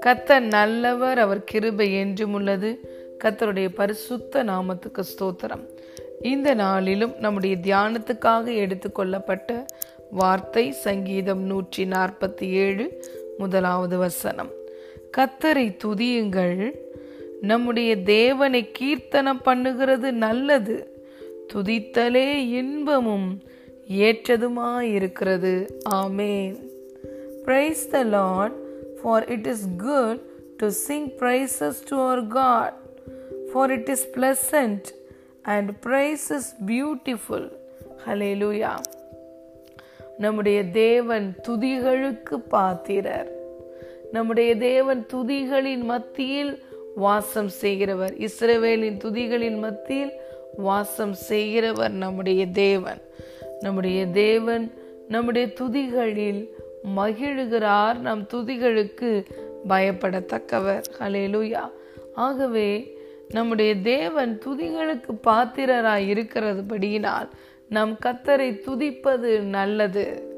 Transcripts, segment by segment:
கத்தர் நல்லவர் அவர் கிருபை என்றும் உள்ளது. கத்தருடைய பரிசுத்த நாமத்துக்கு ஸ்தோத்திரம். இந்த நாளிலும் நம்முடைய தியானத்துக்காக எடுத்துக்கொள்ளப்பட்ட வார்த்தை சங்கீதம் நூற்றி நாற்பத்தி ஏழு முதலாவது வசனம். கத்தரை துதியுங்கள். நம்முடைய தேவனை கீர்த்தனம் பண்ணுகிறது நல்லது. துதித்தலே இன்பமும் ஏற்றதுமாயிருக்கிறது. ஆமேன். Praise the lord for it is good to sing sing to our god for it is pleasant and and is beautiful hallelujah நம்முடைய தேவன் துதிகளுக்கு பாத்திரர். நம்முடைய தேவன் துதிகளின் மத்தியில் வாசம் செய்கிறவர். இஸ்ரவேலின் துதிகளின் மத்தியில் வாசம் செய்கிறவர் நம்முடைய தேவன். நம்முடைய தேவன் நம்முடைய துதிகளில் மகிழுகிறார். நம் துதிகளுக்கு பயப்படத்தக்கவர். ஹலேலுயா ஆகவே நம்முடைய தேவன் துதிகளுக்கு பாத்திரராய் இருக்கிறதுபடியினால் நம் கத்தரை துதிப்பது நல்லது.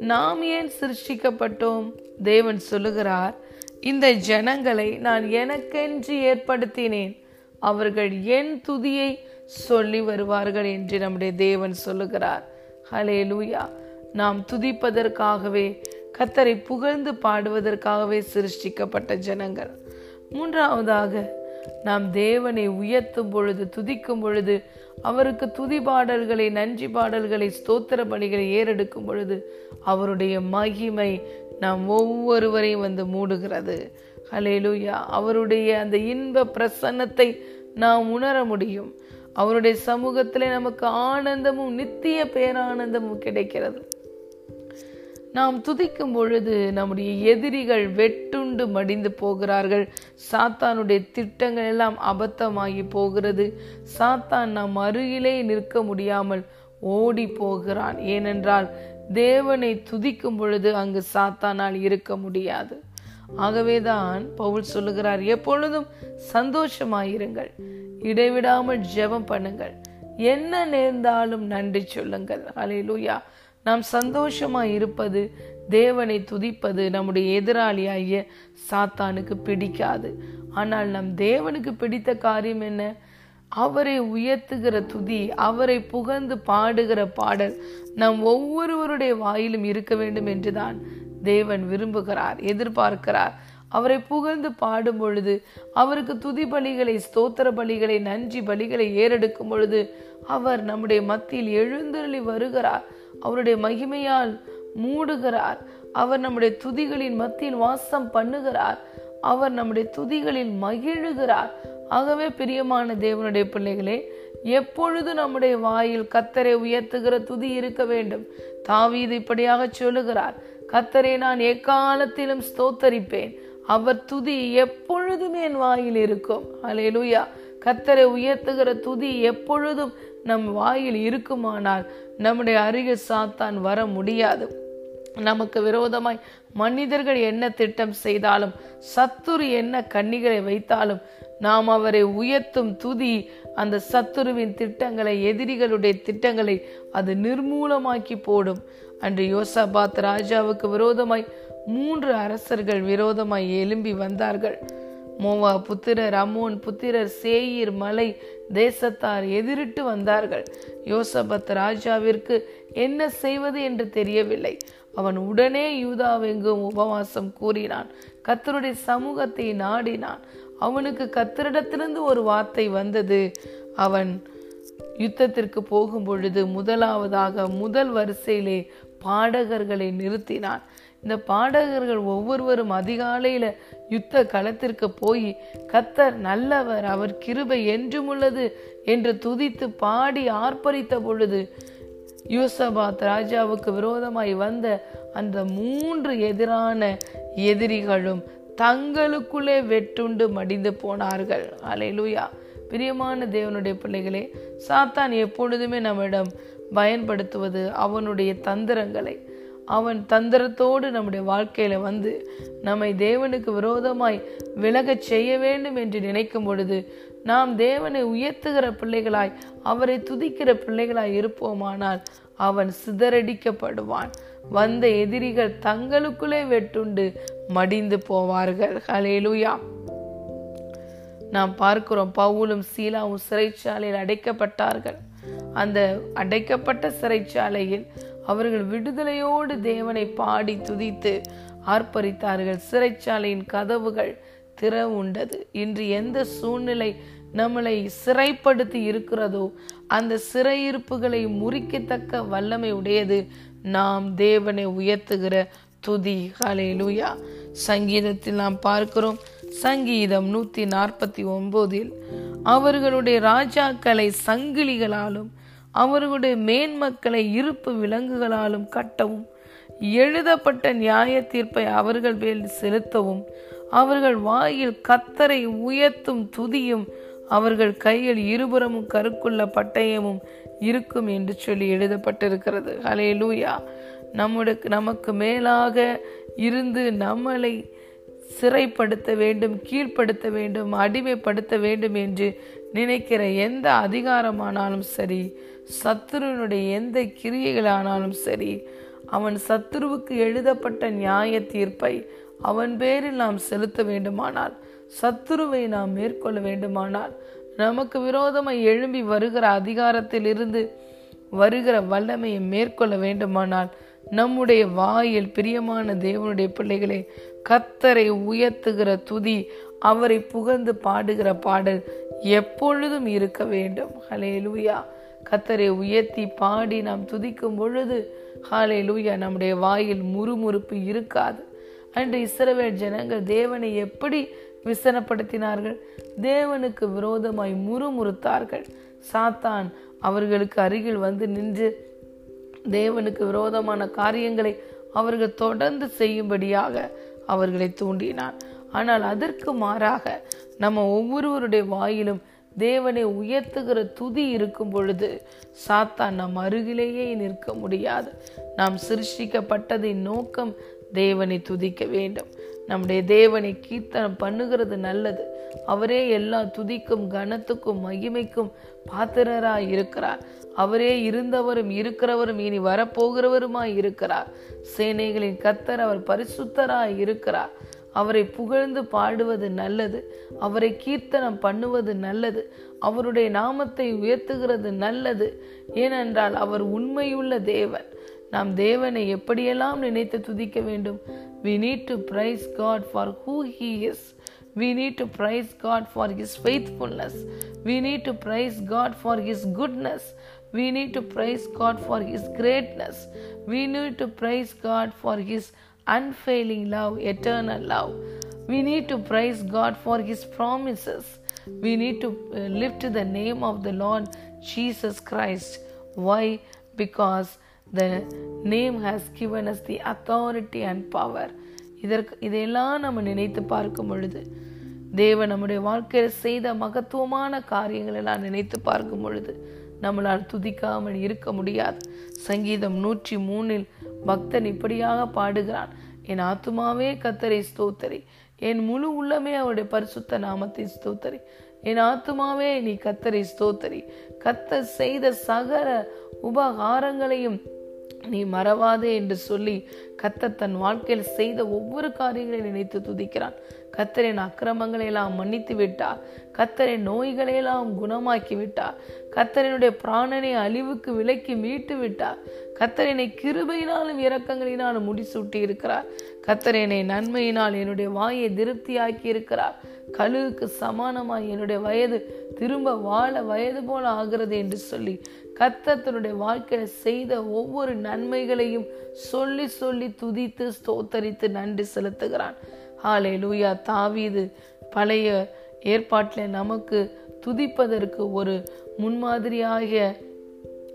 நாம் ஏன் சிருஷ்டிக்கப்பட்டோம்? தேவன் சொல்லுகிறார் இந்த ஜனங்களை நான் எனக்கென்று ஏற்படுத்தினேன். அவர்கள் என் துதியை சொல்லி வருவார்கள் என்று நம்முடைய தேவன் சொல்லுகிறார். ஹலே லூயா நாம் துதிப்பதற்காகவே கத்தரை புகழ்ந்து பாடுவதற்காகவே சிருஷ்டிக்கப்பட்ட ஜனங்கள். மூன்றாவதாக நாம் தேவனை உயர்த்தும் பொழுது துதிக்கும் பொழுது அவருக்கு துதி பாடல்களை நன்றி பாடல்களை ஸ்தோத்திர பலிகளை ஏறெடுக்கும் பொழுது அவருடைய மகிமை நாம் ஒவ்வொருவரையும் வந்து மூடுகிறது. ஹலேலூயா அவருடைய அந்த இன்ப பிரசன்னத்தை நாம் உணர முடியும். அவருடைய சமூகத்தில் நமக்கு ஆனந்தமும் நித்திய பேரானந்தமும் கிடைக்கிறது. நாம் துதிக்கும் பொழுது நம்முடைய எதிரிகள் வெட்டுண்டு மடிந்து போகிறார்கள். சாத்தானுடைய திட்டங்கள் எல்லாம் அபத்தமாகி போகிறது. சாத்தான் நம் அருகிலே நிற்க முடியாமல் ஓடி போகிறான். ஏனென்றால் தேவனை துதிக்கும் பொழுது அங்கு சாத்தானால் இருக்க முடியாது. ஆகவேதான் பவுல் சொல்லுகிறார் எப்பொழுதும் சந்தோஷமாயிருங்கள். இடைவிடாமல் ஜெபம் பண்ணுங்கள். என்ன நேர்ந்தாலும் நன்றி சொல்லுங்கள். அலையிலூயா நாம் சந்தோஷமா இருப்பது தேவனை துதிப்பது நம்முடைய எதிராளியாகிய சாத்தானுக்கு பிடிக்காது. ஆனால் நம் தேவனுக்கு பிடித்த காரியம் என்ன? அவரை உயர்த்துகிற துதி அவரை புகழ்ந்து பாடுகிற பாடல் நம் ஒவ்வொருவருடைய வாயிலும் இருக்க வேண்டும் என்றுதான் தேவன் விரும்புகிறார் எதிர்பார்க்கிறார். அவரை புகழ்ந்து பாடும் பொழுது அவருக்கு துதி பலிகளை ஸ்தோத்திர பலிகளை நன்றி பலிகளை ஏறெடுக்கும் பொழுது அவர் நம்முடைய மத்தியில் எழுந்தருளி வருகிறார். அவருடைய மகிமையால் மூடுகிறார். அவர் நம்முடைய துதிகளின் மத்தியில் வாசம் பண்ணுகிறார். அவர் நம்முடைய துதிகளில் மகிழுகிறார். ஆகவே பிரியமான தேவனுடைய பிள்ளைகளே எப்பொழுது நம்முடைய வாயில் கத்தரை உயர்த்துகிற துதி இருக்க வேண்டும்? தாவீது இப்படியாக சொல்லுகிறார். கத்தரை நான் எக்காலத்திலும் ஸ்தோத்தரிப்பேன். அவர் துதி எப்பொழுதும் என் வாயில் இருக்கும். அலையலுயா கத்தரை உயர்த்துகிற துதி எப்பொழுதும் நம் வாயில் இருக்குமானால் நம்முடைய அருகில் சாத்தான் வர முடியாது. நமக்கு விரோதமாய் மனிதர்கள் என்ன திட்டம் செய்தாலும் சத்துரு என்ன கண்ணிகளை வைத்தாலும் நாம் அவரை உயர்த்தும் துதி அந்த சத்துருவின் திட்டங்களை எதிரிகளுடைய திட்டங்களை அது நிர்மூலமாக்கி போடும். அன்று யோசபாத் ராஜாவுக்கு விரோதமாய் மூன்று அரசர்கள் விரோதமாய் எழும்பி வந்தார்கள். மோவா புத்திரர் அமோன் புத்திரர் சேயிர் மலை தேசத்தார் எதிரிட்டு வந்தார்கள். யோசபத் ராஜாவிற்கு என்ன செய்வது என்று தெரியவில்லை. அவன் உடனே யூதாவெங்கும் உபவாசம் கூறினான். கத்தருடைய சமூகத்தை நாடினான். அவனுக்கு கத்தரிடத்திலிருந்து ஒரு வார்த்தை வந்தது. அவன் யுத்தத்திற்கு போகும் பொழுது முதலாவதாக முதல் வரிசையிலே பாடகர்களை நிறுத்தினான். இந்த பாடகர்கள் ஒவ்வொருவரும் அதிகாலையில் யுத்த களத்திற்கு போய் கத்தர் நல்லவர் அவர் கிருபை என்றும் உள்ளது என்று துதித்து பாடி ஆர்ப்பரித்த பொழுது யூசபாத் ராஜாவுக்கு விரோதமாய் வந்த அந்த மூன்று எதிரான எதிரிகளும் தங்களுக்குள்ளே வெட்டுண்டு மடிந்து போனார்கள். அலையிலுயா பிரியமான தேவனுடைய பிள்ளைகளே சாத்தான் எப்பொழுதுமே நம்மிடம் பயன்படுத்துவது அவனுடைய தந்திரங்களை. அவன் தந்திரத்தோடு நம்முடைய வாழ்க்கையில வந்து நம்மை தேவனுக்கு விரோதமாய் விலகச் செய்ய வேண்டும் என்று நினைக்கும் பொழுது நாம் தேவனை உயர்த்துகிற பிள்ளைகளாய் அவரை துதிக்கிற பிள்ளைகளாய் இருப்போமானால் அவன் சிதறடிக்கப்படுவான். வந்த எதிரிகள் தங்களுக்குள்ளே வெட்டுண்டு மடிந்து போவார்கள். ஹலேலுயா நாம் பார்க்கிறோம் பவுலும் சீலாவும் சிறைச்சாலையில் அடைக்கப்பட்டார்கள். அந்த அடைக்கப்பட்ட சிறைச்சாலையில் அவர்கள் விடுதலையோடு தேவனை பாடி துதித்து ஆர்ப்பரித்தார்கள். சிறைச்சாலையின் கதவுகள் திற உண்டது. இன்று எந்த சூழ்நிலை நம்மளை சிறைப்படுத்தி இருக்கிறதோ அந்த சிறையிருப்புகளை முறிக்கத்தக்க வல்லமை உடையது நாம் தேவனை உயர்த்துகிற துதி. ஹலேலுயா சங்கீதத்தில் நாம் பார்க்கிறோம். சங்கீதம் நூத்தி நாற்பத்தி ஒன்பதில் அவர்களுடைய ராஜாக்களை சங்கிலிகளாலும் அவர்களுடைய மேன்மக்களை இருப்பு விலங்குகளாலும் கட்டவும் எழுதப்பட்ட நியாய தீர்ப்பை அவர்கள் மேல் செலுத்தவும் அவர்கள் வாயில் கத்தரை உயர்த்தும் துதியும் அவர்கள் கையில் இருபுறமும் கருக்குள்ள பட்டயமும் இருக்கும் என்று சொல்லி எழுதப்பட்டிருக்கிறது. ஹலே லூயா நம்முடைய நமக்கு மேலாக இருந்து நம்மளை சிறைப்படுத்த வேண்டும் கீழ்ப்படுத்த வேண்டும் அடிமைப்படுத்த வேண்டும் என்று நினைக்கிற எந்த அதிகாரமானாலும் சரி சத்துருவனுடைய எந்த கிரியைகளானாலும் சரி அவன் சத்துருவுக்கு எழுதப்பட்ட நியாய தீர்ப்பை அவன் பேரில் நாம் செலுத்த வேண்டுமானால் சத்துருவை நாம் மேற்கொள்ள வேண்டுமானால் நமக்கு விரோதமாக எழும்பி வருகிற அதிகாரத்தில் இருந்து வருகிற வல்லமையை மேற்கொள்ள வேண்டுமானால் நம்முடைய வாயில் பிரியமான தேவனுடைய பிள்ளைகளே கத்தரை உயர்த்துகிற துதி அவரை புகழ்ந்து பாடுகிற பாடல் எப்பொழுதும் இருக்க வேண்டும். ஹலே லூயா கத்தரை உயர்த்தி பாடி நாம் துதிக்கும் பொழுது ஹாலே லூயா நம்முடைய வாயில் முறுமுறுப்பு இருக்காது. அன்று இஸ்ரவேல் ஜனங்கள் தேவனை எப்படி விசனப்படுத்தினார்கள்? தேவனுக்கு விரோதமாய் முறுமுறுத்தார்கள். சாத்தான் அவர்களுக்கு அருகில் வந்து நின்று தேவனுக்கு விரோதமான காரியங்களை அவர்கள் தொடர்ந்து செய்யும்படியாக அவர்களை தூண்டினான். ஆனால் அதற்கு மாறாக நம்ம ஒவ்வொருவருடைய வாயிலும் தேவனை உயர்த்துகிற துதி இருக்கும் பொழுது சாத்தான் நம் அருகிலேயே நிற்க முடியாது. நாம் சிருஷ்டிக்கப்பட்டதின் நோக்கம் தேவனை துதிக்க வேண்டும். நம்முடைய தேவனை கீர்த்தனம் பண்ணுகிறது நல்லது. அவரே எல்லா துதிக்கும் கனத்துக்கும் மகிமைக்கும் பாத்திரராய் இருக்கிறார். அவரே இருந்தவரும் இருக்கிறவரும் இனி வரப்போகிறவருமாய் இருக்கிறார். சேனைகளின் கத்தர் அவர் பரிசுத்தராய் இருக்கிறார். அவரை புகழ்ந்து பாடுவது நல்லது அவரை கீர்த்தனம் பண்ணுவது நல்லது அவருடைய நாமத்தை உயர்த்துகிறது நல்லது ஏனென்றால் அவர் உண்மையுள்ள தேவன் நாம் தேவனை எப்படியெல்லாம் நினைத்து துதிக்க வேண்டும் we need to praise god for who he is we need to praise god for his faithfulness we need to praise god for his goodness we need to praise god for his greatness we need to praise god for his unfailing love, eternal love. We need to praise God for His promises. We need to uh, lift the name of the Lord Jesus Christ. Why? Because the name has given us the authority and power. இதற்கு இதையெல்லாம் நம்ம நினைத்து பார்க்கும் பொழுது தேவன் நம்முடைய வாழ்க்கையில் செய்த மகத்துவமான காரியங்கள் எல்லாம் நினைத்து பார்க்கும் பொழுது நம்மளால் துதிக்காமல் இருக்க முடியாது சங்கீதம் நூற்றி மூணில் பக்தன் இப்படியாக பாடுகிறான். என் ஆத்துமாவே கத்தரை ஸ்தோத்தரி. என் முழு உள்ளமே அவருடைய பரிசுத்த நாமத்தை ஸ்தோத்தரி. என் ஆத்துமாவே நீ கத்தரை ஸ்தோத்தரி. கத்த செய்த சகர உபகாரங்களையும் நீ மறவாதே என்று சொல்லி கத்த தன் வாழ்க்கையில் செய்த ஒவ்வொரு காரியங்களையும் நினைத்து துதிக்கிறான். கத்தரின் அக்கிரமங்களை எல்லாம் மன்னித்து விட்டார் கத்தரின் நோய்களை எல்லாம் குணமாக்கி விட்டார் கத்தரினுடைய பிராணனை அழிவுக்கு விலக்கி மீட்டு விட்டார் கத்தரினை கிருபையினாலும் இரக்கங்களினாலும் முடிசூட்டி இருக்கிறார். கத்தரனை நன்மையினால் என்னுடைய வாயை திருப்தியாக்கி இருக்கிறார். கழுவுக்கு சமானமாய் என்னுடைய வயது திரும்ப வாழ வயது போல ஆகிறது என்று சொல்லி கத்தத்தனுடைய வாழ்க்கையில செய்த ஒவ்வொரு நன்மைகளையும் சொல்லி சொல்லி துதித்து ஸ்தோத்தரித்து நன்றி செலுத்துகிறான் ஹாலே லூயா தாவீது பழைய ஏற்பாட்டில் நமக்கு துதிப்பதற்கு ஒரு முன்மாதிரியாக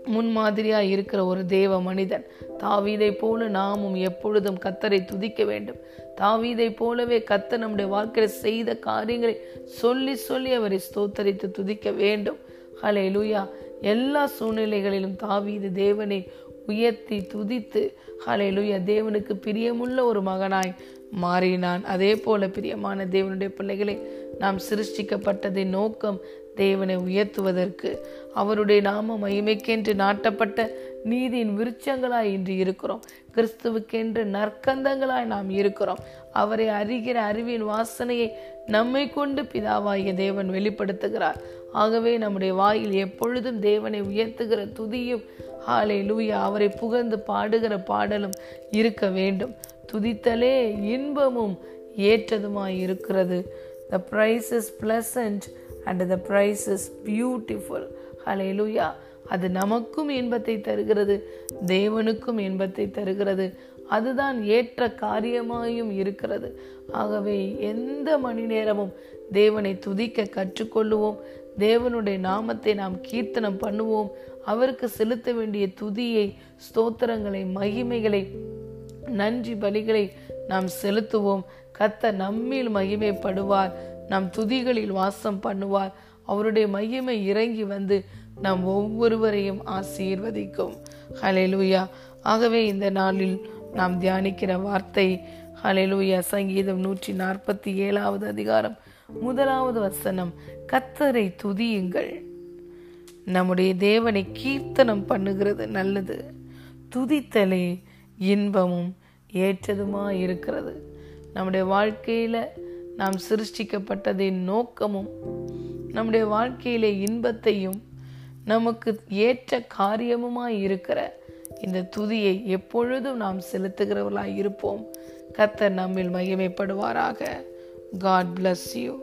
முன்மாதிரியாக இருக்கிற ஒரு தேவ மனிதன். தாவீதை போல நாமும் எப்பொழுதும் கத்தரை துதிக்க வேண்டும். தாவீதை போலவே கத்தர் நம்முடைய வாழ்க்கையில் செய்த காரியங்களை சொல்லி சொல்லி அவரை ஸ்தோத்தரித்து துதிக்க வேண்டும். ஹலே லூயா எல்லா சூழ்நிலைகளிலும் தாவீது தேவனை உயர்த்தி துதித்து ஹலே லூயா தேவனுக்கு பிரியமுள்ள ஒரு மகனாய் மாறினான். அதே போல பிரியமான தேவனுடைய பிள்ளைகளை நாம் சிருஷ்டிக்கப்பட்டதின் நோக்கம் தேவனை உயர்த்துவதற்கு அவருடைய நாம மகிமைக்கென்று நாட்டப்பட்ட நீதியின் விருட்சங்களாய் இன்று இருக்கிறோம். கிறிஸ்துவுக்கென்று நற்கந்தங்களாய் நாம் இருக்கிறோம். அவரை அறிகிற அறிவின் வாசனையை நம்மை கொண்டு பிதாவாகிய தேவன் வெளிப்படுத்துகிறார். ஆகவே நம்முடைய வாயில் எப்பொழுதும் தேவனை உயர்த்துகிற துதியும் ஹாலே லூயா அவரை புகழ்ந்து பாடுகிற பாடலும் இருக்க வேண்டும். துதித்தலே இன்பமும் ஏற்றதுமாய் இருக்கிறது the praise is pleasant and the praise is beautiful hallelujah அது நமக்கும் இன்பத்தை தருகிறது தேவனுக்கும் இன்பத்தை தருகிறது. அதுதான் ஏற்ற காரியமாயும் இருக்கிறது. ஆகவே எந்த மணி நேரமும் தேவனை துதிக்க கற்றுக்கொள்ளுவோம். தேவனுடைய நாமத்தை நாம் கீர்த்தனம் பண்ணுவோம். அவருக்கு செலுத்த வேண்டிய துதியை ஸ்தோத்திரங்களை மகிமைகளை நன்றி பலிகளை நாம் செலுத்துவோம். கத்த நம்மில் மகிமைப்படுவார். நம் துதிகளில் வாசம் பண்ணுவார். அவருடைய மகிமை இறங்கி வந்து நம் ஒவ்வொருவரையும் ஆசீர்வதிக்கும். ஹலெலூயா ஆகவே இந்த நாளில் நாம் தியானிக்கிற வார்த்தை ஹலெலுயா சங்கீதம் நூற்றி நாற்பத்தி ஏழாவது அதிகாரம் முதலாவது வசனம் கத்தரை துதியுங்கள். நம்முடைய தேவனை கீர்த்தனம் பண்ணுகிறது நல்லது. துதித்தலே இன்பமும் ஏற்றதுமாக இருக்கிறது நம்முடைய வாழ்க்கையில் நாம் சிருஷ்டிக்கப்பட்டதின் நோக்கமும் நம்முடைய வாழ்க்கையிலே இன்பத்தையும் நமக்கு ஏற்ற காரியமுமாய் இருக்கிற இந்த துதியை எப்பொழுதும் நாம் செலுத்துகிறவர்களாய் இருப்போம் கத்தர் நம்மில் மகிமைப்படுவாராக. God bless you